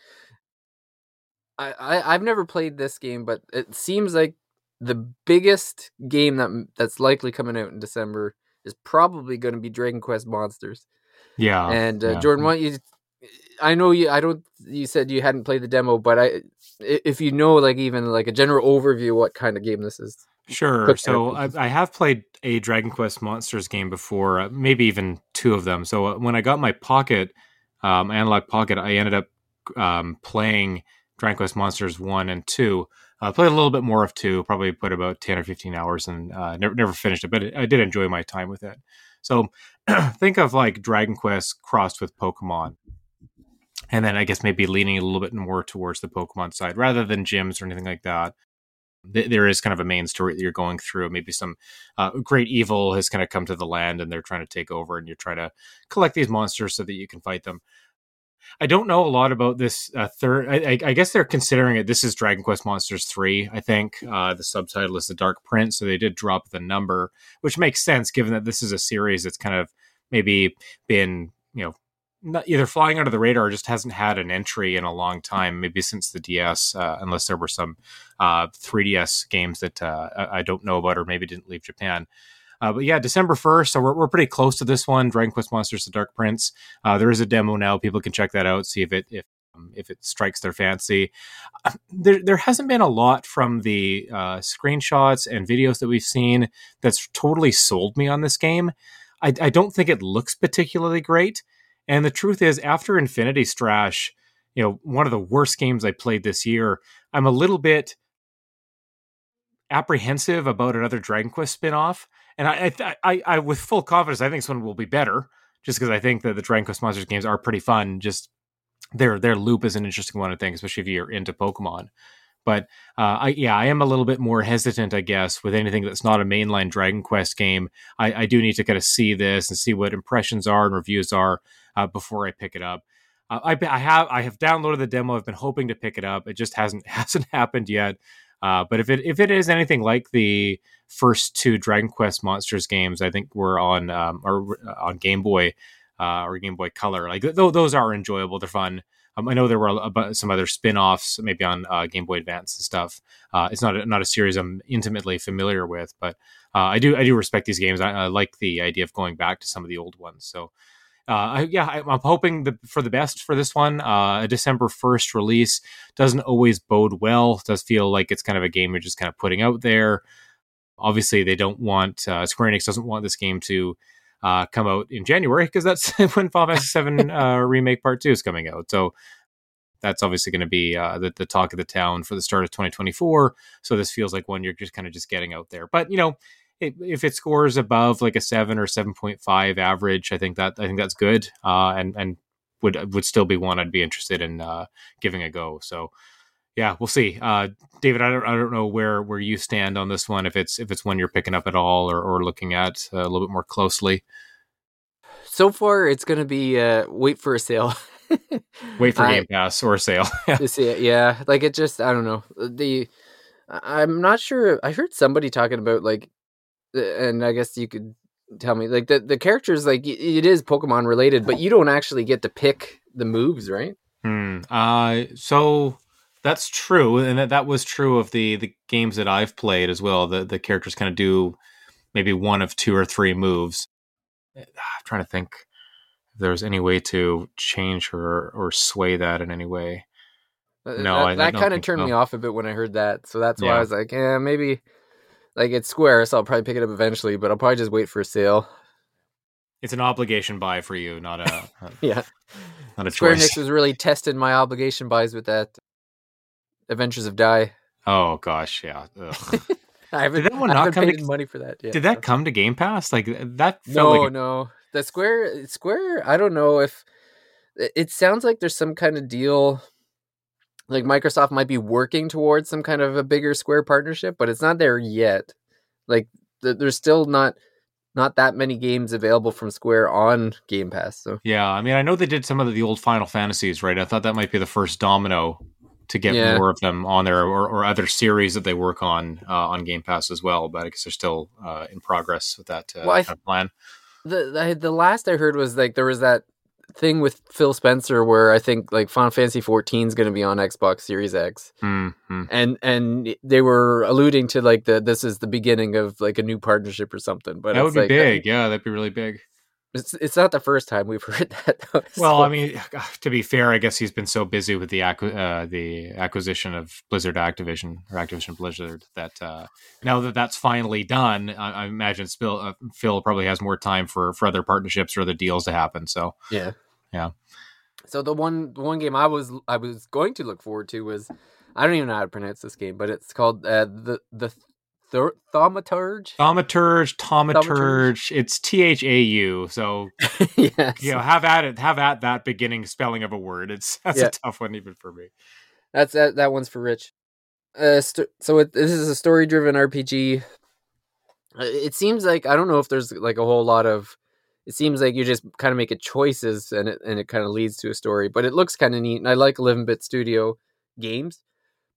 I, I I've never played this game, but it seems like the biggest game that that's likely coming out in December is probably going to be Dragon Quest Monsters. Yeah. And uh, yeah. Jordan, why don't you? I know you. I don't. You said you hadn't played the demo, but I, i- if you know, like even like a general overview, what kind of game this is. Sure. So I. I have played a Dragon Quest Monsters game before, uh, maybe even two of them. So uh, when I got my Pocket, um, Analog Pocket, I ended up um, playing Dragon Quest Monsters one and two. I played a little bit more of two, probably put about ten or fifteen hours, and uh, never never finished it. But I did enjoy my time with it. So *clears throat* think of like Dragon Quest crossed with Pokemon. And then I guess maybe leaning a little bit more towards the Pokemon side rather than gyms or anything like that th- there is kind of a main story that you're going through. Maybe some uh, great evil has kind of come to the land and they're trying to take over, and you're trying to collect these monsters so that you can fight them. I don't know a lot about this uh, third. I, I, guess they're considering it. This is Dragon Quest Monsters three. I think uh, the subtitle is the Dark Prince, so they did drop the number, which makes sense given that this is a series that's kind of maybe been you know not either flying under the radar or just hasn't had an entry in a long time, maybe since the DS, uh, unless there were some uh, 3DS games that uh, I don't know about or maybe didn't leave Japan. Uh, but yeah, December 1st, so we're, we're pretty close to this one, Dragon Quest Monsters: The Dark Prince. Uh, there is a demo now; people can check that out, see if it if um, if it strikes their fancy. *clears throat* There there hasn't been a lot from the uh, screenshots and videos that we've seen that's totally sold me on this game. I, I don't think it looks particularly great, and the truth is, after Infinity Strash, you know, one of the worst games I played this year, I'm a little bit apprehensive about another Dragon Quest spin-off. And I, I, I, I with full confidence, I think this one will be better, just because I think that the Dragon Quest Monsters games are pretty fun. Just their their loop is an interesting one, I think, especially if you're into Pokemon. But uh, I, yeah, I am a little bit more hesitant, I guess, with anything that's not a mainline Dragon Quest game. I, I do need to kind of see this and see what impressions are and reviews are uh, before I pick it up. Uh, I, I have I have downloaded the demo. I've been hoping to pick it up. It just hasn't *laughs* hasn't happened yet. Uh, but if it if it is anything like the first two Dragon Quest Monsters games, I think were on um, or uh, on Game Boy uh, or Game Boy Color. Like th- those are enjoyable. They're fun. Um, I know there were a, bu- some other spin-offs, maybe on uh, Game Boy Advance and stuff. Uh, it's not a, not a series I'm intimately familiar with, but uh, I do I do respect these games. I, I like the idea of going back to some of the old ones. So uh, yeah, I, I'm hoping the, for the best for this one. Uh, a December 1st release doesn't always bode well. It does feel like it's kind of a game you're just kind of putting out there. Obviously, they don't want uh, Square Enix doesn't want this game to uh, come out in January because that's *laughs* when Final Fantasy VII *laughs* uh, Remake Part Two is coming out. So that's obviously going to be uh, the, the talk of the town for the start of 2024. So this feels like one you're just kind of just getting out there. But you know, it, if it scores above like a seven or 7.5 average, I think that I think that's good. Uh, and and would would still be one I'd be interested in uh, giving a go. So yeah, we'll see. Uh, David, I don't I don't know where where you stand on this one. If it's if it's one you're picking up at all or, or looking at uh, a little bit more closely. So far, it's going to be uh, wait for a sale. *laughs* Wait for I- Game Pass or a sale. *laughs* to see it. Yeah, like it just I don't know the. I'm not sure. I heard somebody talking about like, and I guess you could tell me like the the characters like it is Pokemon related, but you don't actually get to pick the moves, right? Hmm. Uh, so that's true, and that, that was true of the the games that I've played as well. The the characters kind of do maybe one of two or three moves. I'm trying to think if there's any way to change or or sway that in any way. Uh, No, that, that kind of turned so. me off a bit when I heard that. So that's why I was like, yeah, maybe like it's Square, so I'll probably pick it up eventually, but I'll probably just wait for a sale. It's an obligation buy for you, not a *laughs* Yeah. *laughs* not a Square choice. Enix was really testing my obligation buys with that Adventures of Dai. Oh gosh, yeah. *laughs* I haven't, that one I not come to- money for that yet. Did so. that come to Game Pass? Like that felt No, like a- no. The Square Square, I don't know if it sounds like there's some kind of deal like Microsoft might be working towards some kind of a bigger Square partnership, but it's not there yet. Like th- there's still not not that many games available from Square on Game Pass. So Yeah, I mean, I know they did some of the old Final Fantasies, right? I thought that might be the first domino to get Yeah. more of them on there, or, or other series that they work on uh, on Game Pass as well. But I guess they're still uh, in progress with that uh, Well, kind of plan. the, the the last I heard was like there was that thing with Phil Spencer where I think like Final Fantasy 14 is going to be on Xbox Series X. Hmm, hmm. and and they were alluding to like the this is the beginning of like a new partnership or something. But That would be like, big. Yeah, that'd be really big. It's it's not the first time we've *laughs* heard that. Though, Well, I mean, *sighs* to be fair, I guess he's been so busy with the acqui- uh, the acquisition of Blizzard Activision or Activision Blizzard that uh, now that that's finally done, I, I imagine Phil, uh, Phil probably has more time for for other partnerships or other deals to happen. So yeah, Yeah. So the one the one game I was I was going to look forward to was I don't even know how to pronounce this game, but it's called uh, the the Th- Thaumaturge. Thaumaturge, Taumaturge, it's T H A U. So *laughs* yes. you know, have at it, have at that beginning spelling of a word. It's *laughs* that's Yeah. a tough one even for me. That's that. That one's for Rich. Uh, st- so it, this is a story-driven RPG. Uh, It seems like I don't know if there's like a whole lot of. It seems like you just kind of make a choices and it and it kind of leads to a story. But it looks kind of neat, and I like Eleven Bit Studio games.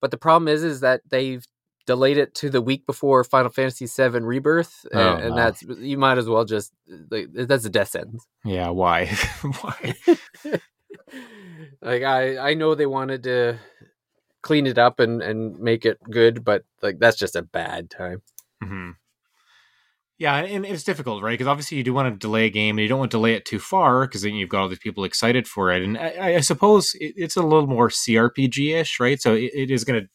But the problem is, is that they've delayed it to the week before Final Fantasy VII Rebirth, and, Oh, and no. that's you might as well just like that's a death sentence. Yeah, why? *laughs* why? like I I know they wanted to clean it up and and make it good, but like that's just a bad time. hmm Yeah, and it's difficult, right? Because obviously you do want to delay a game, and you don't want to delay it too far, because then you've got all these people excited for it. And I, I suppose it, it's a little more CRPG ish, right? So it, it is going to,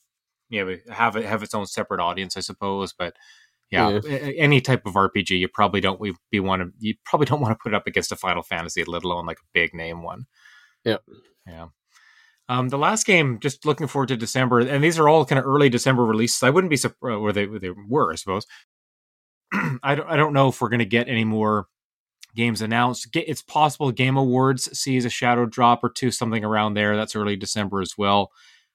you know, have it have its own separate audience, I suppose. But yeah, a- any type of RPG, you probably don't we be want to you probably don't want to put it up against a Final Fantasy, let alone like a big name one. Yep. Yeah. Um, the last game, just looking forward to December, and these are all kind of early December releases. I wouldn't be surprised where they they were, I suppose. *clears throat* I don't I don't know if we're going to get any more games announced. It's possible Game Awards sees a shadow drop or two, something around there. That's early December as well.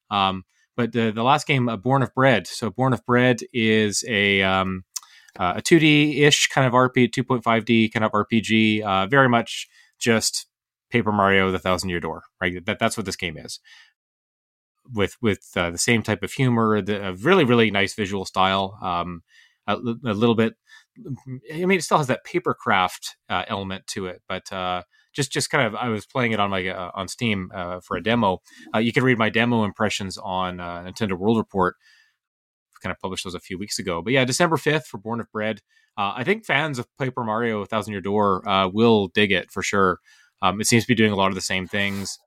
Um, but the the last game, uh, Born of Bread. So Born of Bread is a um, uh, a 2D ish kind of RP, 2.5D kind of RPG. Uh, very much just Paper Mario: The Thousand Year Door. Right. That that's what this game is. With with uh, the same type of humor, the a really really nice visual style. Um, a, a little bit. I mean, it still has that papercraft uh, element to it, but uh, just just kind of I was playing it on my uh, on Steam uh, for a demo. Uh, you can read my demo impressions on uh, Nintendo World Report. Kind of published those a few weeks ago, but yeah, December fifth for Born of Bread. Uh, I think fans of Paper Mario: Thousand Year Door uh, will dig it for sure. Um, it seems to be doing a lot of the same things.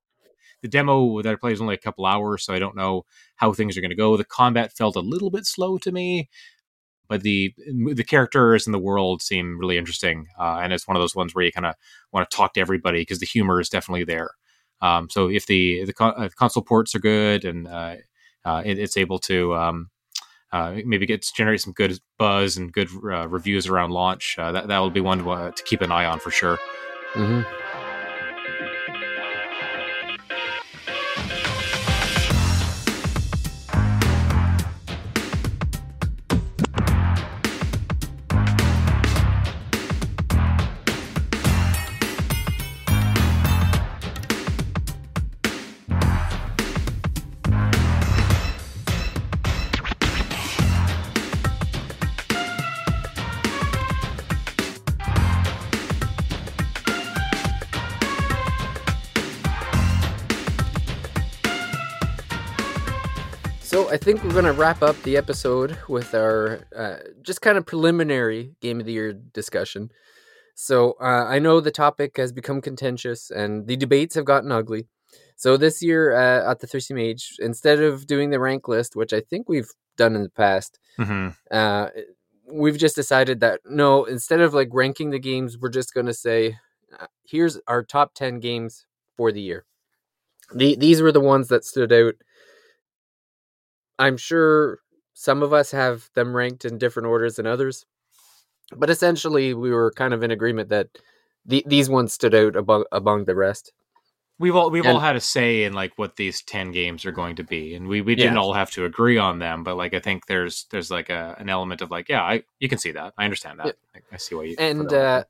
The demo that I played is only a couple hours, so I don't know how things are going to go. The combat felt a little bit slow to me but the the characters and the world seem really interesting, uh, and it's one of those ones where you kind of want to talk to everybody because the humor is definitely there. Um, so if the the uh, console ports are good and uh, uh, it, it's able to um, uh, maybe get generate some good buzz and good uh, reviews around launch, that that will be one to, to keep an eye on for sure. Mm-hmm. Going to wrap up the episode with our uh, just kind of preliminary game of the year discussion. So uh, I know the topic has become contentious and the debates have gotten ugly. So this year uh, at the Thirsty Mage, instead of doing the rank list, which I think we've done in the past, hmm uh, we've just decided that no, instead of like ranking the games, we're just going to say, uh, here's our top 10 games for the year. The, these were the ones that stood out. I'm sure some of us have them ranked in different orders than others, but essentially we were kind of in agreement that the, these ones stood out among, among the rest. We've all we've all had a say in like what these ten games are going to be, and we, we didn't Yeah. all have to agree on them. But like I think there's there's like a an element of like yeah, I you can see that, I understand that, I, I see why you. And uh,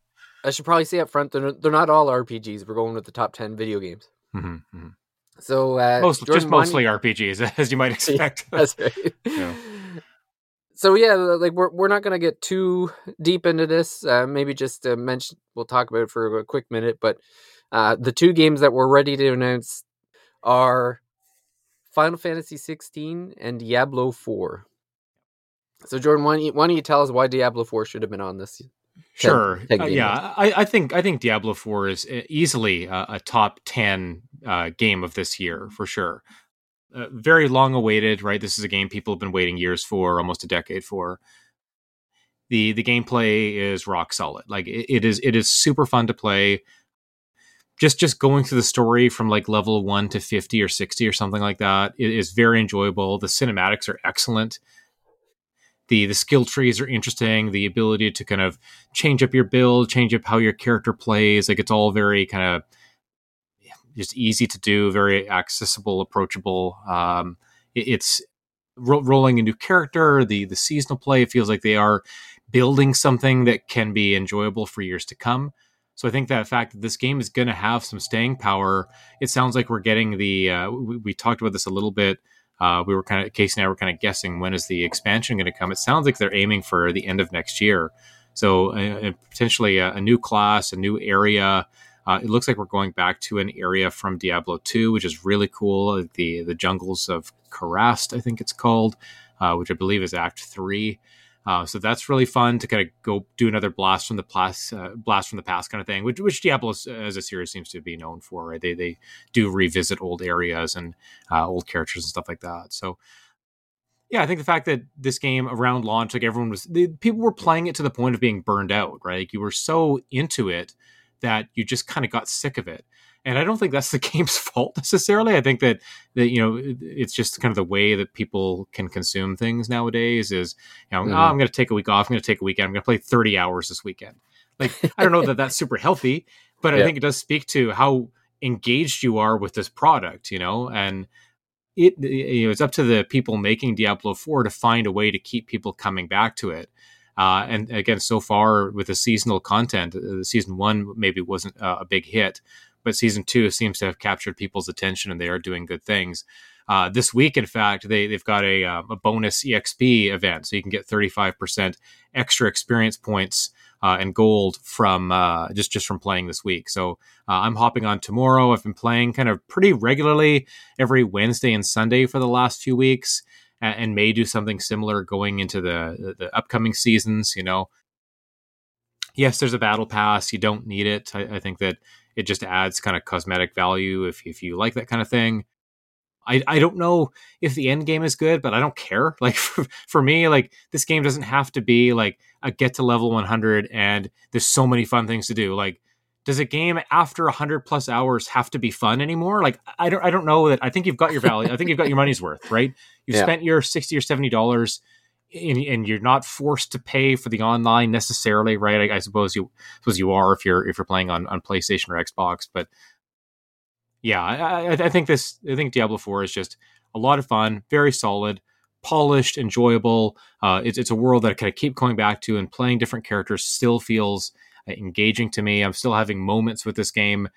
I should probably say up front, they're, they're not all RPGs. We're going with the top 10 video games. Mhm, mhm. So uh, Most, just don't mostly RPGs, *laughs* as you might *laughs* expect. That's right. *laughs* Yeah. So yeah, like we're we're not gonna get too deep into this. Uh, maybe just uh, mention. We'll talk about it for a quick minute. But uh, the two games that we're ready to announce are Final Fantasy 16 and Diablo 4. So Jordan, why don't you, why don't you tell us why Diablo 4 should have been on this? Sure. Uh, yeah, I, I think I think Diablo Four is easily a, a top ten uh, game of this year for sure. Uh, very long awaited, right? This is a game people have been waiting years for, almost a decade for. the The gameplay is rock solid. Like it, it is, it is super fun to play. Just just going through the story from like level one to fifty or sixty or something like that is very enjoyable. The cinematics are excellent the the skill trees are interesting the ability to kind of change up your build change up how your character plays like it's all very kind of just easy to do very accessible approachable um it- it's ro- rolling a new character the the seasonal play feels like they are building something that can be enjoyable for years to come. So i think that fact that this game is going to have some staying power it sounds like we're getting the uh, we, we talked about this a little bit uh, we were kind of Casey and I were kind of guessing when is the expansion going to come. It sounds like they're aiming for the end of next year, so uh, potentially a, a new class, a new area. Uh, it looks like we're going back to an area from Diablo 2, which is really cool. The the jungles of Kurast, I think it's called, uh, which I believe is Act Three. Uh, so that's really fun to kind of go do another blast from the past, uh, blast from the past kind of thing, which, which Diablo as a series seems to be known for. Right? They they do revisit old areas and uh, old characters and stuff like that. So, yeah, I think the fact that this game around launch, like everyone was, the, people were playing it to the point of being burned out, right? Like you were so into it that you just kind of got sick of it. And I don't think that's the *laughs* game's fault necessarily. I think that that you know it's just kind of the way that people can consume things nowadays. Is you know, Mhm. oh, I'm going to take a week off. I'm going to take a weekend. I'm going to play 30 hours this weekend. Like *laughs* I don't know that that's super healthy, but I think it does speak to how engaged you are with this product. You know, and it you know it's up to the people making Diablo 4 to find a way to keep people coming back to it. Uh, and again, so far with the seasonal content, uh, the season one maybe wasn't uh, a big hit, but season two seems to have captured people's attention, and they are doing good things. Uh, this week, in fact, they they've got a um, a bonus EXP event, so you can get thirty five percent extra experience points uh, and gold from uh, just just from playing this week. So uh, I'm hopping on tomorrow. I've been playing kind of pretty regularly every Wednesday and Sunday for the last few weeks, and, and may do something similar going into the, the the upcoming seasons. You know, yes, there's a battle pass. You don't need it. I, I think that it just adds kind of cosmetic value if if you like that kind of thing. I, I don't know if the end game is good, but I don't care. *laughs* Like for, for me, like this game doesn't have to be like a get to level 100 and there's so many fun things to do. Like, does a game after 100 plus hours have to be fun anymore? Like, I don't I don't know that. I think you've got your value. I think you've got your money's worth, right? You've Yeah. spent your 60 or 70 dollars and, and you're not forced to pay for the online necessarily, right? I, I suppose you suppose you are if you're if you're playing on on PlayStation or Xbox, but yeah, I, I, think this. I think Diablo Four is just a lot of fun, very solid, polished, enjoyable. Uh, it's it's a world that I kind of keep going back to, and playing different characters still feels uh, engaging to me. I'm still having moments with this game,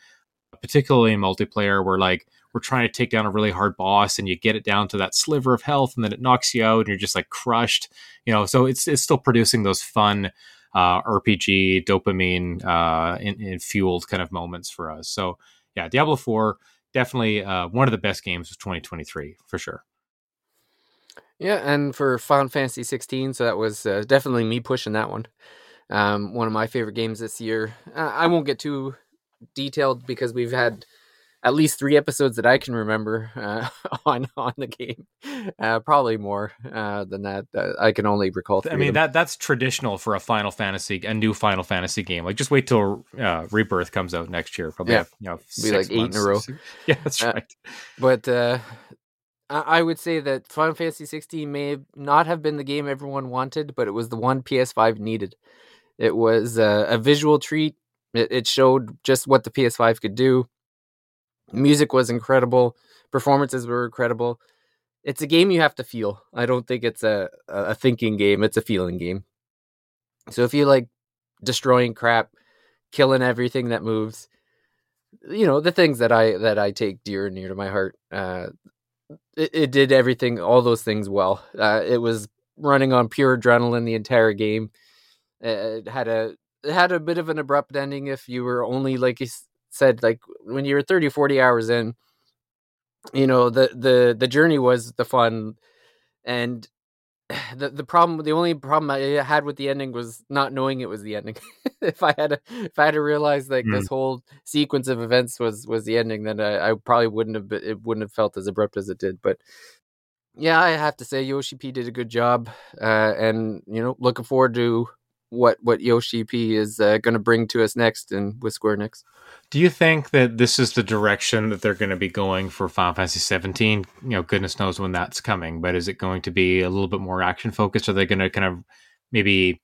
particularly in multiplayer, where like we're trying to take down a really hard boss, and you get it down to that sliver of health, and then it knocks you out, and you're just like crushed. You know, so it's it's still producing those fun. Uh, RPG dopamine uh, in, in fueled kind of moments for us. So yeah, Diablo 4 definitely uh, one of the best games of 2023 for sure. Yeah, and for Final Fantasy 16, so that was uh, definitely me pushing that one. Um, one of my favorite games this year. Uh, I won't get too detailed because we've had at least three episodes that I can remember uh, *laughs* on on the game. Uh, probably more uh, than that. Uh, I can only recall. Three I mean that that's traditional for a Final Fantasy, a new Final Fantasy game. Like just wait till uh, Rebirth comes out next year. Probably Yeah. have, you know, Be like eight in a months. row. *laughs* Yeah, that's Uh, right. but uh, I I would say that Final Fantasy 16 may not have been the game everyone wanted, but it was the one PS5 needed. It was uh, a visual treat. It, it showed just what the PS5 could do. Music was incredible. Performances were incredible. It's a game you have to feel. I don't think it's a, a thinking game. It's a feeling game. So if you like destroying crap, killing everything that moves, you know the things that I that I take dear and near to my heart. Uh, it, it did everything, all those things well. Uh, it was running on pure adrenaline the entire game. Uh, It had a it had a bit of an abrupt ending if you were only like said like when you were 30 40 hours in you know the the the journey was the fun and *sighs* the the problem the only problem I had with the ending was not knowing it was the ending. *laughs* if I had to, if I had to realize like this whole sequence of events was was the ending, then I, I probably wouldn't have been, it wouldn't have felt as abrupt as it did. But yeah, I have to say Yoshi P did a good job, uh, and you know looking forward to what what Yoshi P is uh, going to bring to us next and with Square Enix. Do you think that this is the direction that they're going to be going for Final Fantasy 17? You know, goodness knows when that's coming, but is it going to be a little bit more action focused? Are they going to kind of maybe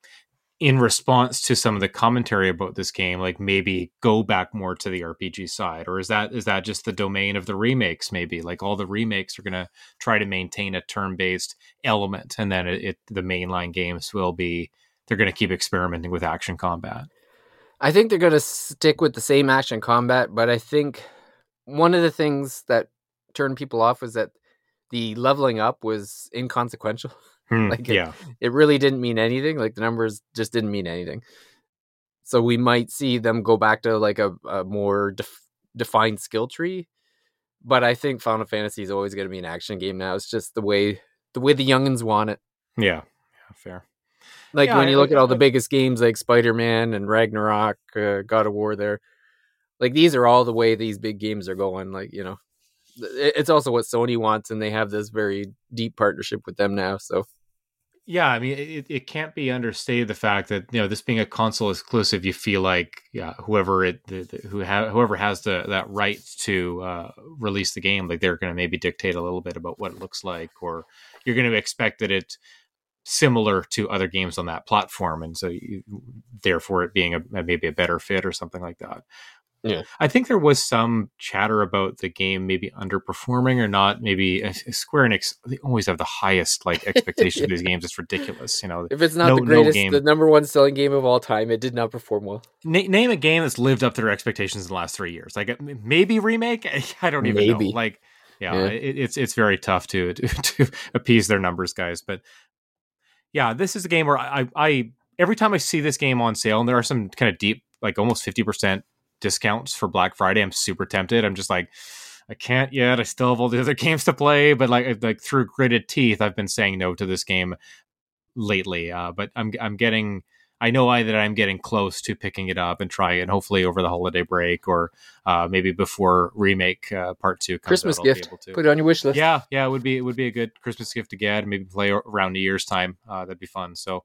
in response to some of the commentary about this game, like maybe go back more to the RPG side, or is that is that just the domain of the remakes? Maybe like all the remakes are going to try to maintain a turn based element, and then it, it the mainline games will be they're going to keep experimenting with action combat. I think they're going to stick with the same action combat, but I think one of the things that turned people off was that the leveling up was inconsequential. *laughs* Hmm, Like it- yeah, It really didn't mean anything. Like the numbers just didn't mean anything. So we might see them go back to like a, a more def- defined skill tree. But I think Final Fantasy is always going to be an action game now. It's just the way the way the youngins want it. yeah, yeah, fair. Like Yeah, when you look at all the biggest games like Spider Man and Ragnarok, uh, God of War, there, like these are all the way these big games are going. Like you know, it's also what Sony wants, and they have this very deep partnership with them now. So Yeah, I mean, it, it can't be understated the fact that you know this being a console exclusive, you feel like yeah, whoever it the, the, who ha- whoever has the that right to uh, release the game, like they're going to maybe dictate a little bit about what it looks like, or you're going to expect that it similar to other games on that platform, and so you, therefore it being a maybe a better fit or something like that. Yeah. I think there was some chatter about the game maybe underperforming or not. Maybe uh, Square Enix they always have the highest like expectations of these *laughs* games. It's ridiculous, you know. if it's not No- the no greatest, game. the number one selling game of all time, it did not perform well. Na- name a game that's lived up to their expectations in the last three years. Like uh, maybe remake. *laughs* I don't even Maybe. know. Like, yeah, Yeah. It, it's it's very tough to, *laughs* to to appease their numbers, guys. But yeah, this is a game where I, I every time I see this game on sale, and there are some kind of deep, like almost fifty percent discounts for Black Friday, I'm super tempted. I'm just like. I can't yet. I still have all the other *laughs* games to play, but like like through gritted teeth, I've been saying no to this game lately. Uh, but I'm I'm getting I know I that I'm getting close to picking it up and trying it. Hopefully over the holiday break or uh, maybe before remake uh, part two comes Christmas out, gift. to. Put it on your wish list. Yeah, yeah, it would be it would be a good Christmas gift to get. Maybe play around New Year's time. Uh, that'd be fun. So,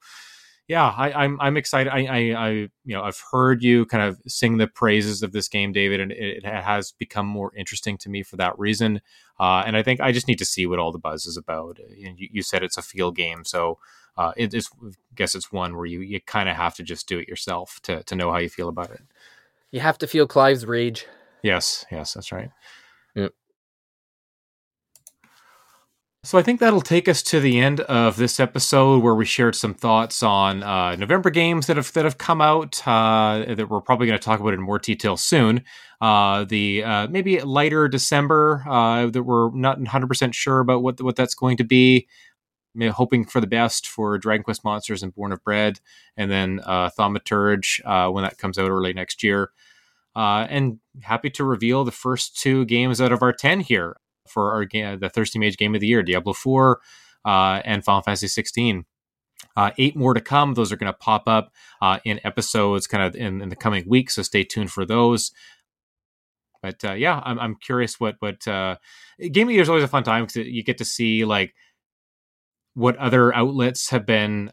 yeah, I, I'm I'm excited. I, I I you know I've heard you kind of sing the praises of this game, David, and it, it has become more interesting to me for that reason. Uh, and I think I just need to see what all the buzz is about. You, you said it's a field game, so uh, it is. I guess it's one where you you kind of have to just do it yourself to to know how you feel about it. You have to feel Clive's rage. Yes, yes, that's right. Yep. So I think that'll take us to the end of this episode, where we shared some thoughts on uh, November games that have that have come out uh, that we're probably going to talk about in more detail soon. Uh, the uh, maybe lighter December uh, that we're not 100 percent sure about what what that's going to be. Hoping for the best for Dragon Quest Monsters and Born of Bread, and then uh, Thaumaturge uh, when that comes out early next year. Uh, and happy to reveal the first two games out of our 10 here for our ga- the Thirsty Mage game of the year Diablo 4 uh, and Final Fantasy 16. Uh, eight more to come. Those are going to pop up uh, in episodes kind of in, in the coming weeks, so stay tuned for those. But uh, yeah, I'm I'm curious what what uh, Game of the Year is always a fun time because you get to see like what other outlets have been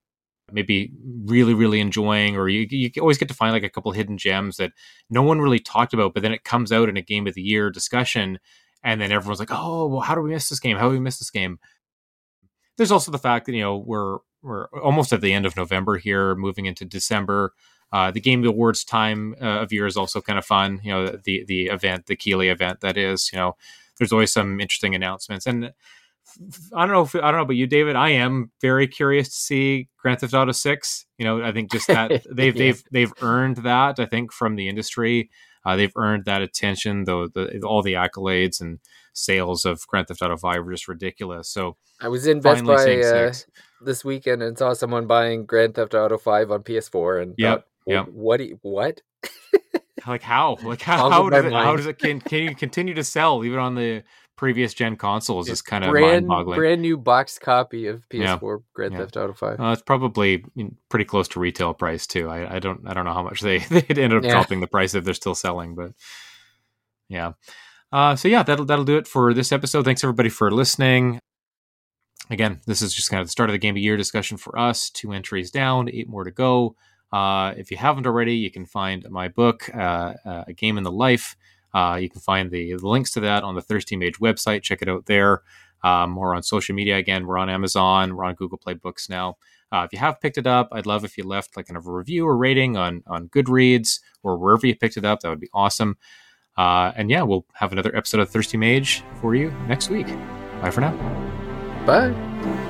maybe really really enjoying or you, you always get to find like a couple hidden gems that no one really talked about but then it comes out in a game of the year discussion and then everyone's like oh well how do we miss this game? How do we miss this game? There's also the fact that you know we're we're almost at the end of november here moving into december. Uh, the game awards time uh, of year is also kind of fun you know the the event the Keighley event that is you know. There's always some interesting announcements and I don't know if I don't know about you, David. I am very curious to see Grand Theft Auto Six. You know, I think just that *laughs* they've Yeah. they've they've earned that. I think from the industry, uh, they've earned that attention. Though the, all the accolades and sales of Grand Theft Auto Five were just ridiculous. So I was in Best Buy uh, this weekend and saw someone buying Grand Theft Auto 5 on PS4 and Yep, yep. what do you, what? Like how? Like how, how does it, how does it can, can you continue to sell even on the previous gen consoles? Is kind of brand mind-boggling. brand new boxed copy of PS4 Grand yeah. Theft Auto 5. Uh, it's probably pretty close to retail price too. I, I don't I don't know how much they *laughs* they ended up Yeah. dropping the price if they're still selling, but yeah. Uh, so yeah, that'll that'll do it for this episode. Thanks everybody for listening. Again, this is just kind of the start of the game of year discussion for us. Two entries down, eight more to go. Uh, if you haven't already, you can find my book, uh, uh, A Game in the Life. Uh, you can find the, the links to that on the Thirsty Mage website. Check it out there. Um, or on social media. Again, we're on Amazon. We're on Google Play Books now. Uh, if you have picked it up, I'd love if you left like kind of a review or rating on on Goodreads or wherever you picked it up. That would be awesome. Uh, and yeah, we'll have another episode of Thirsty Mage for you next week. Bye for now. Bye.